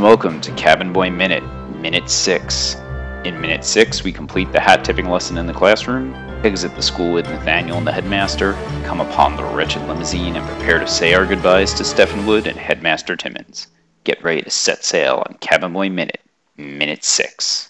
And welcome to Cabin Boy Minute, Minute 6. In Minute 6, we complete the hat tipping lesson in the classroom, exit the school with Nathaniel and the headmaster, come upon the wretched limousine, and prepare to say our goodbyes to Stephenwood and Headmaster Timmons. Get ready to set sail on Cabin Boy Minute, Minute 6.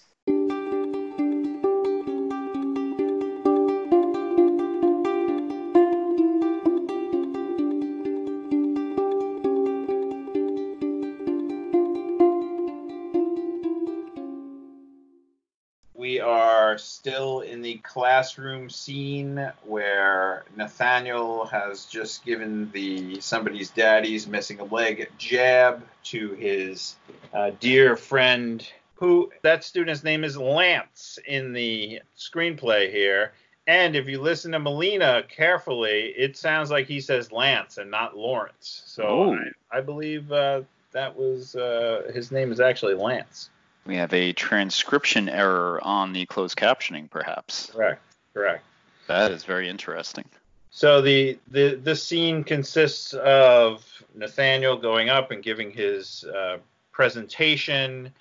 Still in the classroom scene where Nathaniel has just given the somebody's daddy's missing a leg jab to his uh, dear friend who that student's name is Lance in the screenplay here. And if you listen to Molina carefully, it sounds like he says Lance and not Lawrence. So. I, I believe uh, that was uh, his name is actually Lance. We have a transcription error on the closed captioning, perhaps. Correct. Correct. That is very interesting. So the the this scene consists of Nathaniel going up and giving his uh, presentation,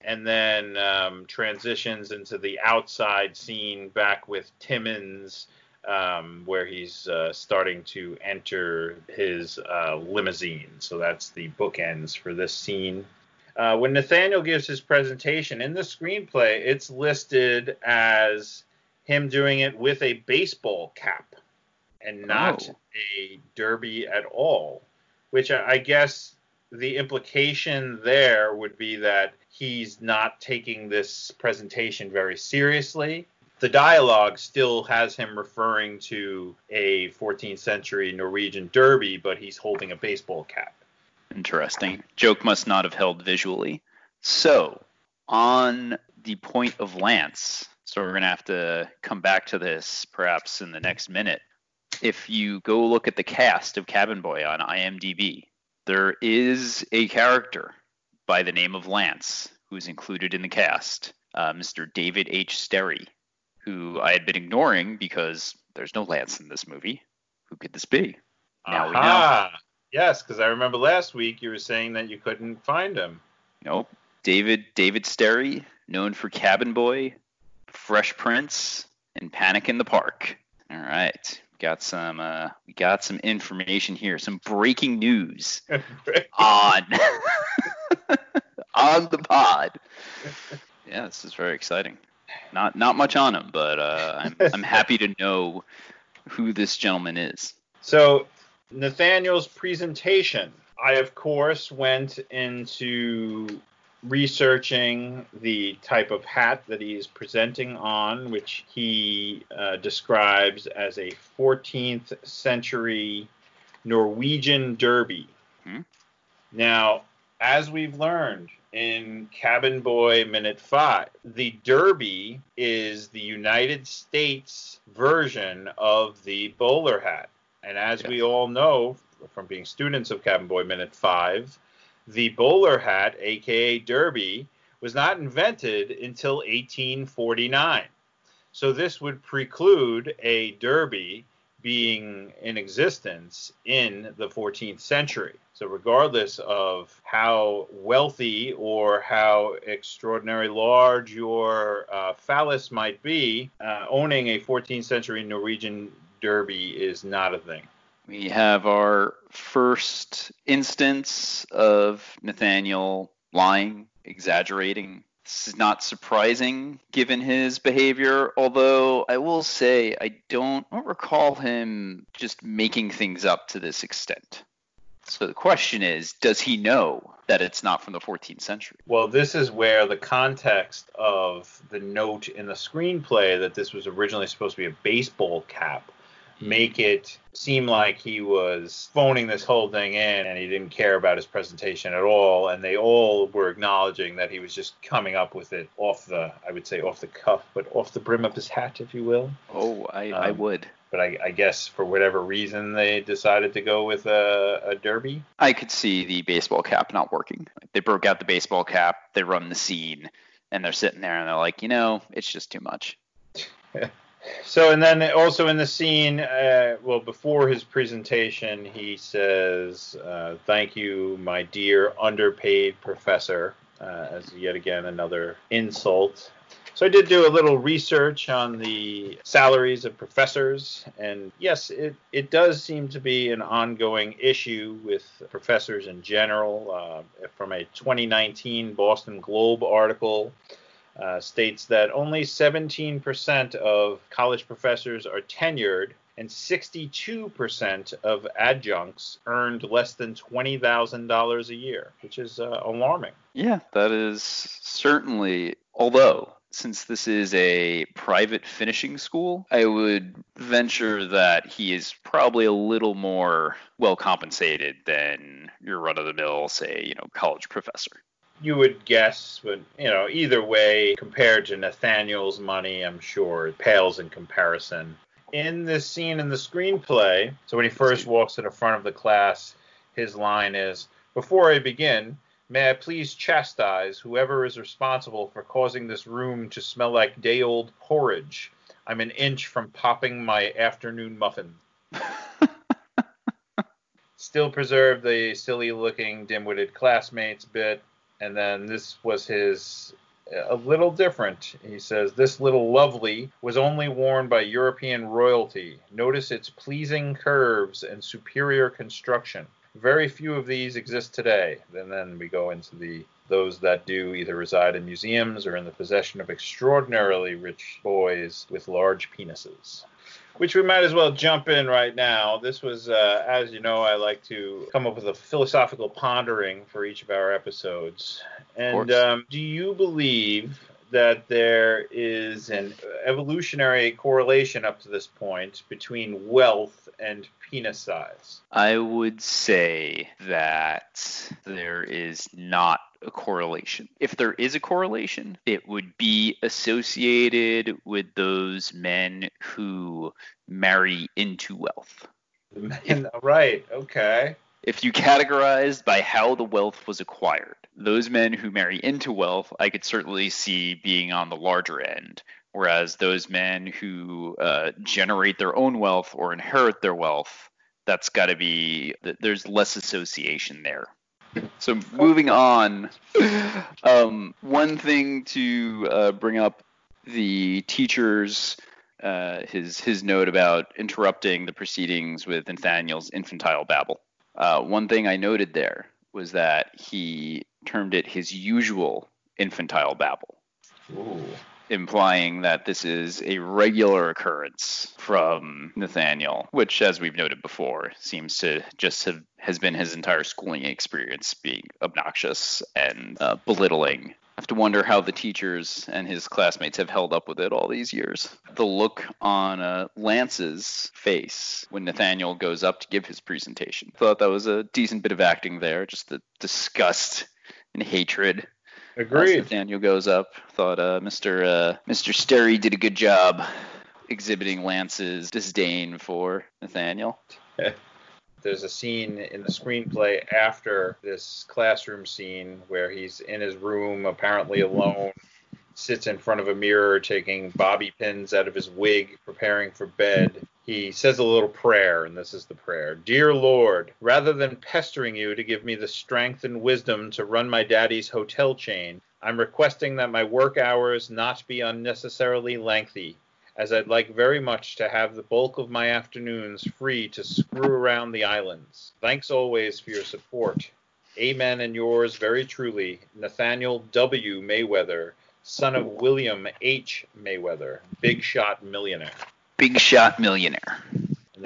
and then um, transitions into the outside scene back with Timmons, um, where he's uh, starting to enter his uh, limousine. So that's the bookends for this scene. Uh, when Nathaniel gives his presentation in the screenplay, it's listed as him doing it with a baseball cap and not Oh. a derby at all. Which I, I guess the implication there would be that he's not taking this presentation very seriously. The dialogue still has him referring to a 14th century Norwegian derby, but he's holding a baseball cap. Interesting. Joke must not have held visually. So, on the point of Lance, so we're going to have to come back to this perhaps in the next minute. If you go look at the cast of Cabin Boy on IMDb, there is a character by the name of Lance who's included in the cast, uh, Mr. David H. Sterry, who I had been ignoring because there's no Lance in this movie. Who could this be? Now we know. Yes, because I remember last week you were saying that you couldn't find him. Nope. David David Sterry, known for Cabin Boy, Fresh Prince, and Panic in the Park. All right. Got some uh, we got some information here, some breaking news on on the pod. Yeah, this is very exciting. Not not much on him, but uh, I'm I'm happy to know who this gentleman is. So, Nathaniel's presentation. I, of course, went into researching the type of hat that he is presenting on, which he uh, describes as a 14th century Norwegian derby. Hmm. Now, as we've learned in Cabin Boy Minute 5, the derby is the United States version of the bowler hat. And as we all know from being students of Cabin Boy Minute 5, the bowler hat, aka derby, was not invented until 1849. So this would preclude a derby being in existence in the 14th century. So, regardless of how wealthy or how extraordinary large your uh, phallus might be, uh, owning a 14th century Norwegian derby is not a thing. We have our first instance of Nathaniel lying, exaggerating. This is not surprising given his behavior, although I will say I don't, I don't recall him just making things up to this extent. So the question is, does he know that it's not from the 14th century? Well, this is where the context of the note in the screenplay that this was originally supposed to be a baseball cap make it seem like he was phoning this whole thing in and he didn't care about his presentation at all and they all were acknowledging that he was just coming up with it off the i would say off the cuff but off the brim of his hat if you will Oh, I, I Um, would. but i, I guess for whatever reason they decided to go with a, a derby I could see the baseball cap not working. They broke out the baseball cap, they run the scene, and they're sitting there and they're like, you know, it's just too much. So, and then also in the scene, uh, well, before his presentation, he says, uh, Thank you, my dear underpaid professor, uh, as yet again another insult. So, I did do a little research on the salaries of professors, and yes, it, it does seem to be an ongoing issue with professors in general. Uh, from a 2019 Boston Globe article, uh, states that only 17% of college professors are tenured and 62% of adjuncts earned less than $20,000 a year, which is uh, alarming. Yeah, that is certainly, although since this is a private finishing school, I would venture that he is probably a little more well compensated than your run of the mill, say, you know, college professor you would guess, but you know, either way, compared to Nathaniel's money, I'm sure it pales in comparison. In this scene in the screenplay, so when he first walks to the front of the class, his line is, "Before I begin, may I please chastise whoever is responsible for causing this room to smell like day-old porridge? I'm an inch from popping my afternoon muffin." Still preserve the silly-looking, dim-witted classmates bit and then this was his a little different. He says, This little lovely was only worn by European royalty. Notice its pleasing curves and superior construction. Very few of these exist today. And then we go into the those that do either reside in museums or in the possession of extraordinarily rich boys with large penises which we might as well jump in right now. This was, uh, as you know, I like to come up with a philosophical pondering for each of our episodes. And um, do you believe that there is an evolutionary correlation up to this point between wealth and penis size? I would say that there is not a correlation. If there is a correlation, it would be associated with those men who marry into wealth. Men, right, okay. If you categorized by how the wealth was acquired, those men who marry into wealth, I could certainly see being on the larger end. Whereas those men who uh, generate their own wealth or inherit their wealth, that's got to be, there's less association there. So moving on, um, one thing to uh, bring up the teacher's uh, his his note about interrupting the proceedings with Nathaniel's infantile babble. Uh, one thing I noted there was that he termed it his usual infantile babble. Ooh implying that this is a regular occurrence from Nathaniel, which, as we've noted before, seems to just have has been his entire schooling experience being obnoxious and uh, belittling. I have to wonder how the teachers and his classmates have held up with it all these years. The look on uh, Lance's face when Nathaniel goes up to give his presentation. Thought that was a decent bit of acting there, just the disgust and hatred Agreed. Nathaniel goes up. Thought uh, Mr. Uh, Mr. Sterry did a good job exhibiting Lance's disdain for Nathaniel. There's a scene in the screenplay after this classroom scene where he's in his room, apparently alone, sits in front of a mirror, taking bobby pins out of his wig, preparing for bed he says a little prayer, and this is the prayer Dear Lord, rather than pestering you to give me the strength and wisdom to run my daddy's hotel chain, I'm requesting that my work hours not be unnecessarily lengthy, as I'd like very much to have the bulk of my afternoons free to screw around the islands. Thanks always for your support. Amen and yours very truly, Nathaniel W. Mayweather, son of William H. Mayweather, big shot millionaire big shot millionaire.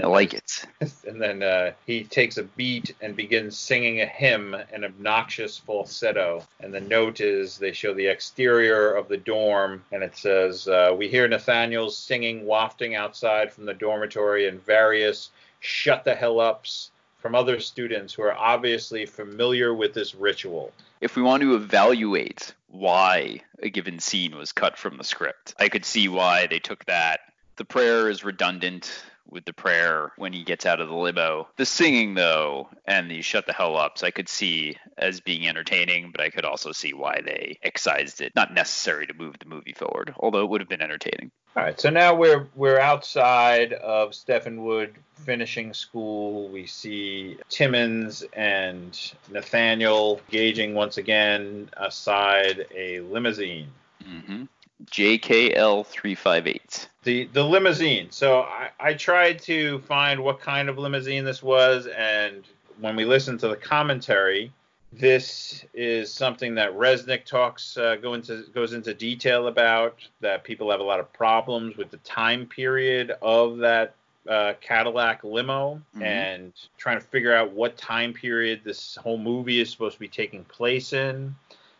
I like it. And then uh, he takes a beat and begins singing a hymn, an obnoxious falsetto. And the note is they show the exterior of the dorm, and it says, uh, We hear Nathaniel's singing wafting outside from the dormitory and various shut the hell ups from other students who are obviously familiar with this ritual. If we want to evaluate why a given scene was cut from the script, I could see why they took that the prayer is redundant with the prayer when he gets out of the limo. The singing though, and the shut the hell ups, I could see as being entertaining, but I could also see why they excised it. Not necessary to move the movie forward, although it would have been entertaining. All right, so now we're we're outside of Stephenwood finishing school. We see Timmons and Nathaniel gauging once again aside a limousine. Mm-hmm. JKL three five eight. The the limousine. So I, I tried to find what kind of limousine this was, and when we listened to the commentary, this is something that Resnick talks uh, go into goes into detail about. That people have a lot of problems with the time period of that uh, Cadillac limo Mhm. and trying to figure out what time period this whole movie is supposed to be taking place in.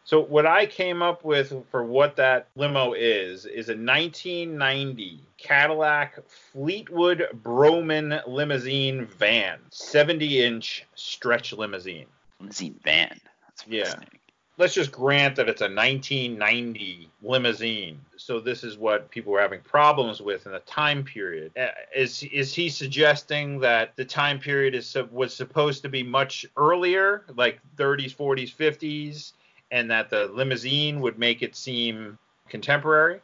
So what I came up with for what that limo is is a 1990 Cadillac Fleetwood Brougham limousine van, 70-inch stretch limousine. Limousine van. That's Yeah. Let's just grant that it's a 1990 limousine. So this is what people were having problems with in the time period. Uh, Is is he suggesting that the time period is was supposed to be much earlier, like 30s, 40s, 50s, and that the limousine would make it seem contemporary?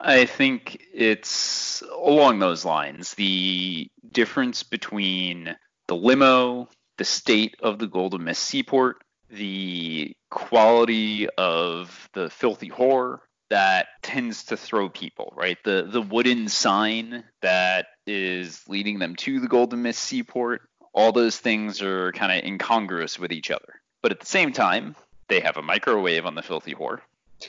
I think it's along those lines. The difference between the limo, the state of the Golden Mist Seaport, the quality of the filthy whore that tends to throw people, right? The the wooden sign that is leading them to the Golden Mist Seaport, all those things are kind of incongruous with each other. But at the same time, they have a microwave on the filthy whore.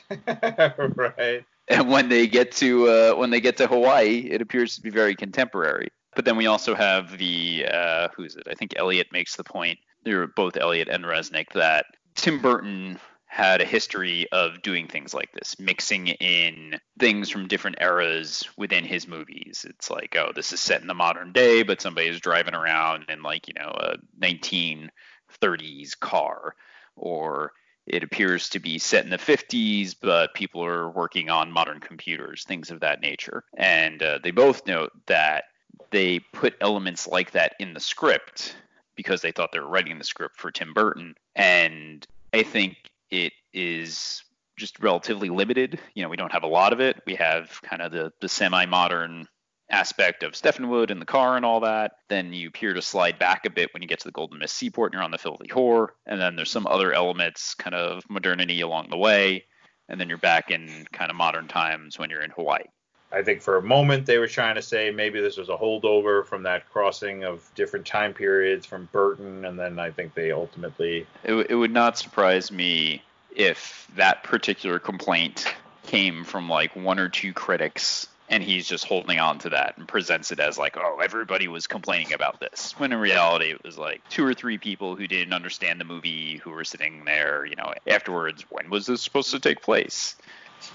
right. and when they get to uh, when they get to Hawaii, it appears to be very contemporary. But then we also have the uh, who's it? I think Elliott makes the point. They're both Elliott and Resnick that Tim Burton had a history of doing things like this, mixing in things from different eras within his movies. It's like, oh, this is set in the modern day, but somebody is driving around in like you know a 1930s car, or it appears to be set in the 50s, but people are working on modern computers, things of that nature. And uh, they both note that they put elements like that in the script because they thought they were writing the script for Tim Burton. And I think it is just relatively limited. You know, we don't have a lot of it. We have kind of the, the semi modern aspect of Stephenwood and the car and all that. Then you appear to slide back a bit when you get to the Golden Mist Seaport and you're on the Filthy Whore. And then there's some other elements, kind of modernity along the way. And then you're back in kind of modern times when you're in Hawaii. I think for a moment they were trying to say maybe this was a holdover from that crossing of different time periods from Burton, and then I think they ultimately It, w- it would not surprise me if that particular complaint came from like one or two critics and he's just holding on to that and presents it as like, oh, everybody was complaining about this. When in reality, it was like two or three people who didn't understand the movie who were sitting there, you know, afterwards. When was this supposed to take place?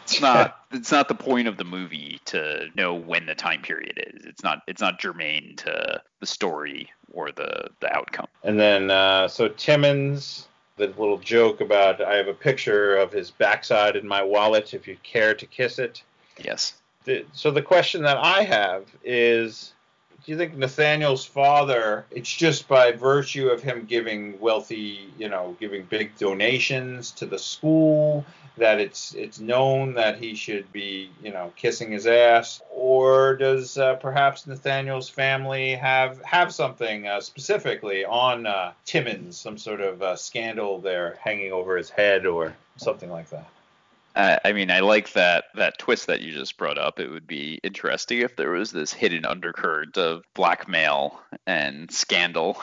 It's not. it's not the point of the movie to know when the time period is. It's not. It's not germane to the story or the the outcome. And then, uh, so Timmons, the little joke about I have a picture of his backside in my wallet if you care to kiss it. Yes. The, so the question that I have is do you think Nathaniel's father, it's just by virtue of him giving wealthy, you know, giving big donations to the school, that it's it's known that he should be, you know, kissing his ass, or does uh, perhaps Nathaniel's family have have something uh, specifically on uh, Timmons, some sort of uh, scandal there hanging over his head, or something like that? I mean, I like that that twist that you just brought up. It would be interesting if there was this hidden undercurrent of blackmail and scandal.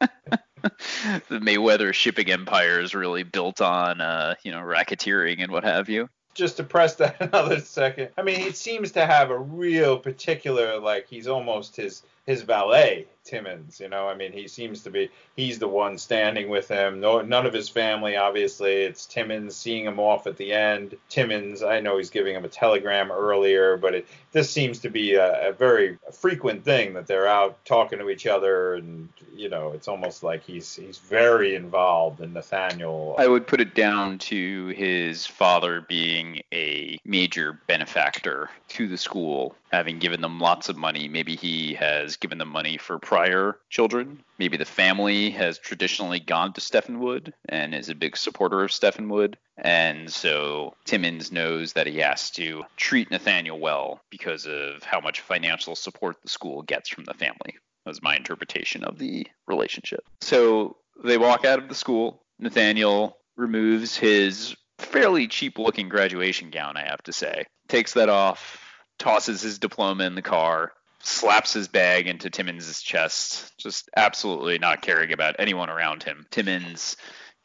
the Mayweather shipping empire is really built on, uh, you know, racketeering and what have you. just to press that another second. I mean, he seems to have a real particular like he's almost his his valet Timmons. You know, I mean, he seems to be he's the one standing with him. No, none of his family, obviously. It's Timmons seeing him off at the end. Timmons, I know he's giving him a telegram earlier, but it this seems to be a, a very frequent thing that they're out talking to each other, and you know, it's almost like he's he's very involved in Nathaniel. I would put it down to his father being a major benefactor to the school, having given them lots of money. Maybe he has given them money for prior children. Maybe the family has traditionally gone to Stephenwood and is a big supporter of Stephenwood. And so Timmons knows that he has to treat Nathaniel well because of how much financial support the school gets from the family. Was my interpretation of the relationship. So they walk out of the school. Nathaniel removes his fairly cheap looking graduation gown, I have to say. Takes that off, tosses his diploma in the car, slaps his bag into Timmons' chest, just absolutely not caring about anyone around him. Timmons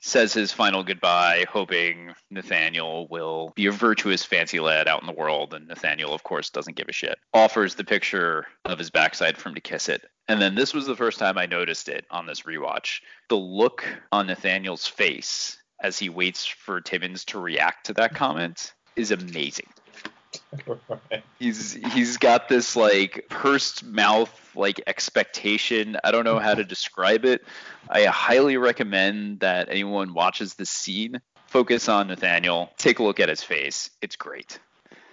says his final goodbye, hoping Nathaniel will be a virtuous fancy lad out in the world, and Nathaniel, of course, doesn't give a shit. Offers the picture of his backside for him to kiss it. And then this was the first time I noticed it on this rewatch. The look on Nathaniel's face as he waits for Timmons to react to that comment is amazing. He's he's got this like pursed mouth like expectation. I don't know how to describe it. I highly recommend that anyone watches this scene focus on Nathaniel, take a look at his face. It's great.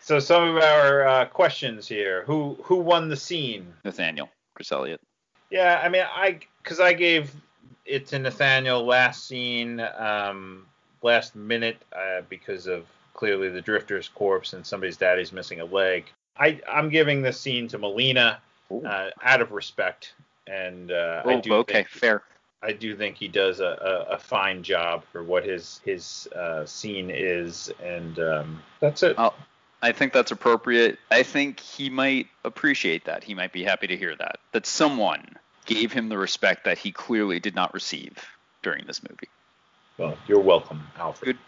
So some of our uh, questions here. Who who won the scene? Nathaniel, Chris Elliott. Yeah, I mean I cuz I gave it to Nathaniel last scene um last minute uh, because of clearly the drifter's corpse and somebody's daddy's missing a leg. I, I'm giving this scene to Molina uh, out of respect, and uh, I do okay, think, fair. I do think he does a, a, a fine job for what his his uh, scene is, and um, that's it. I'll, I think that's appropriate. I think he might appreciate that. He might be happy to hear that. That someone gave him the respect that he clearly did not receive during this movie. Well, you're welcome, Alfred. Good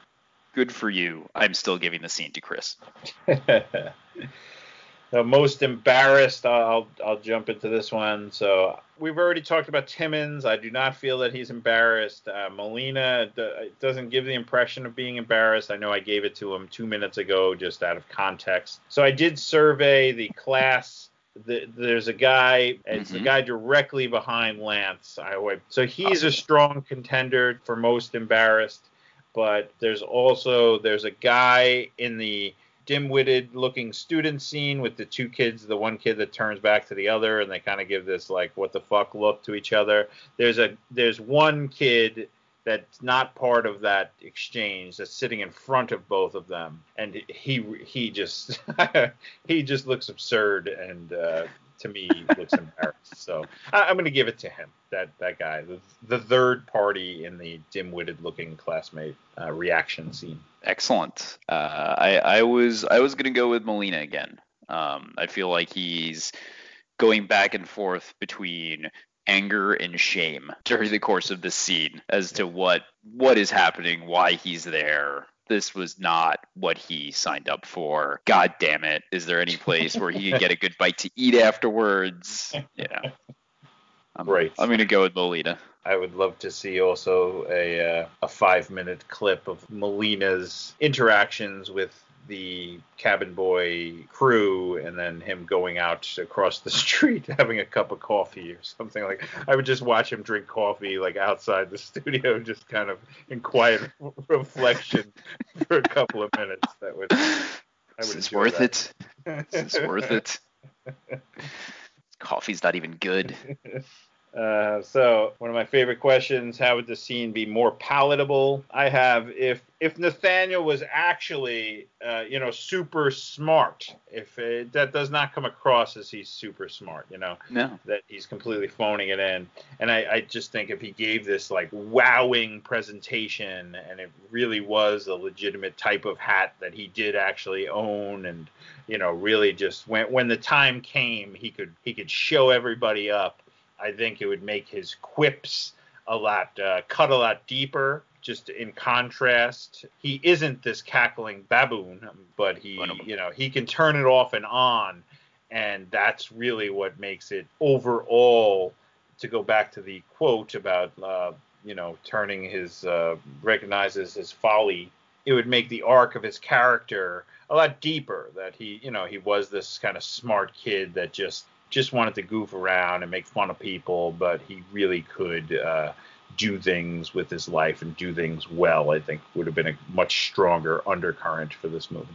good for you. I'm still giving the scene to Chris. the most embarrassed, I'll I'll jump into this one. So we've already talked about Timmons. I do not feel that he's embarrassed. Uh, Molina d- doesn't give the impression of being embarrassed. I know I gave it to him two minutes ago, just out of context. So I did survey the class. The, there's a guy. It's Mhm. the guy directly behind Lance. I. So he's a strong contender for most embarrassed but there's also there's a guy in the dim-witted looking student scene with the two kids the one kid that turns back to the other and they kind of give this like what the fuck look to each other. There's a there's one kid that's not part of that exchange that's sitting in front of both of them and he he just he just looks absurd and uh, to me looks embarrassed so I, i'm going to give it to him that that guy the, the third party in the dim-witted looking classmate uh, reaction scene Excellent. Uh, I I was I was gonna go with Molina again. Um, I feel like he's going back and forth between anger and shame during the course of this scene as to what what is happening, why he's there. This was not what he signed up for. God damn it! Is there any place where he can get a good bite to eat afterwards? Yeah. I'm, Right. I'm gonna go with Molina. I would love to see also a uh, a five minute clip of Molina's interactions with the cabin boy crew and then him going out across the street having a cup of coffee or something like I would just watch him drink coffee like outside the studio just kind of in quiet reflection for a couple of minutes that would I would this enjoy worth that. it? Is worth it? Coffee's not even good. Uh, so one of my favorite questions: How would the scene be more palatable? I have if if Nathaniel was actually, uh, you know, super smart. If it, that does not come across as he's super smart, you know, No. that he's completely phoning it in. And I, I just think if he gave this like wowing presentation, and it really was a legitimate type of hat that he did actually own, and you know, really just when when the time came, he could he could show everybody up. I think it would make his quips a lot uh, cut a lot deeper. Just in contrast, he isn't this cackling baboon, but he, you know, he can turn it off and on, and that's really what makes it overall to go back to the quote about uh, you know turning his uh, recognizes his folly, it would make the arc of his character a lot deeper. That he you know he was this kind of smart kid that just just wanted to goof around and make fun of people, but he really could uh, do things with his life and do things well. I think would have been a much stronger undercurrent for this movie.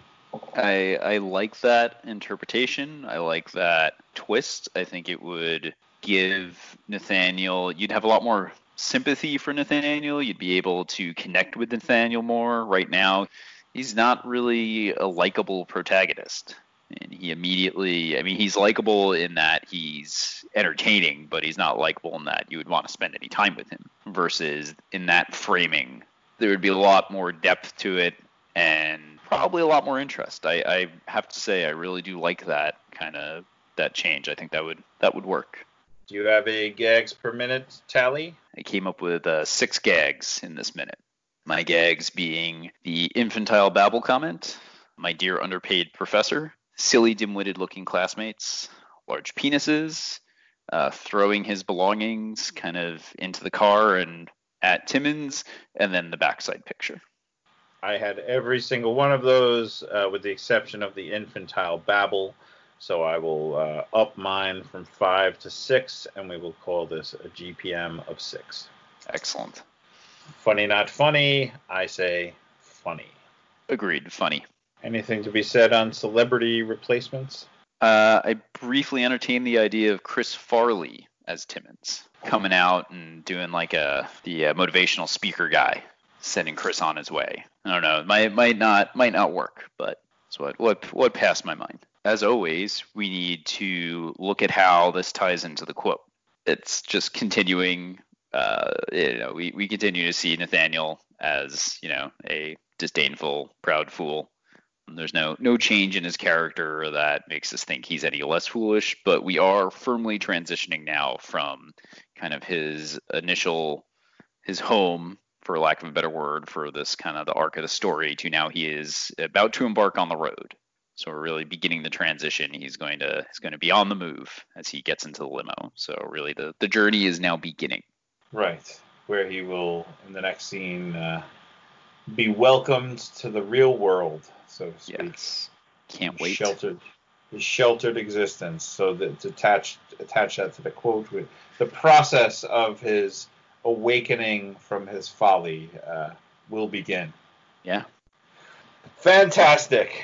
I I like that interpretation. I like that twist. I think it would give Nathaniel you'd have a lot more sympathy for Nathaniel. You'd be able to connect with Nathaniel more. Right now, he's not really a likable protagonist. And he immediately, I mean, he's likable in that he's entertaining, but he's not likable in that you would want to spend any time with him. Versus in that framing, there would be a lot more depth to it and probably a lot more interest. I, I have to say, I really do like that kind of that change. I think that would that would work. Do you have a gags per minute tally? I came up with uh, six gags in this minute. My gags being the infantile babble comment, my dear underpaid professor, silly dim-witted looking classmates, large penises, uh, throwing his belongings kind of into the car and at Timmons, and then the backside picture. I had every single one of those, uh, with the exception of the infantile babble. So I will uh, up mine from five to six, and we will call this a GPM of six. Excellent. Funny, not funny. I say funny. Agreed. Funny. Anything to be said on celebrity replacements? Uh, I briefly entertained the idea of Chris Farley as Timmons coming out and doing like a the uh, motivational speaker guy, sending Chris on his way. I don't know. It might might not might not work, but it's what what what passed my mind. As always, we need to look at how this ties into the quote. It's just continuing. Uh, you know, we, we continue to see Nathaniel as you know a disdainful, proud fool. There's no no change in his character that makes us think he's any less foolish, but we are firmly transitioning now from kind of his initial his home for lack of a better word for this kind of the arc of the story to now he is about to embark on the road. So we're really beginning the transition. He's going to he's going to be on the move as he gets into the limo. So really the the journey is now beginning. Right. Where he will, in the next scene, uh, be welcomed to the real world, so to speak. yes can't wait Sheltered, his sheltered existence. So that to attach attach that to the quote with the process of his awakening from his folly uh, will begin. yeah Fantastic.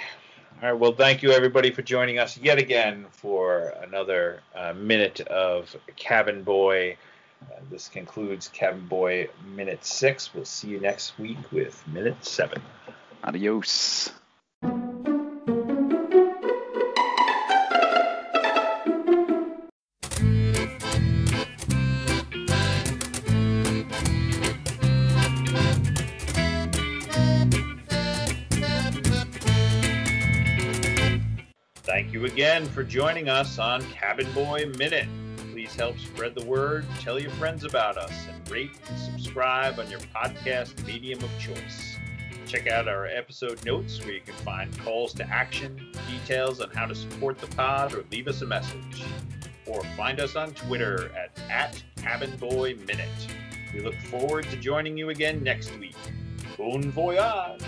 All right. Well, thank you everybody for joining us yet again for another uh, minute of Cabin Boy. Uh, this concludes Cabin Boy Minute Six. We'll see you next week with Minute Seven. adios Thank you again for joining us on Cabin Boy Minute. Help spread the word, tell your friends about us, and rate and subscribe on your podcast medium of choice. Check out our episode notes where you can find calls to action, details on how to support the pod, or leave us a message. Or find us on Twitter at, at Cabin Boy Minute. We look forward to joining you again next week. Bon voyage!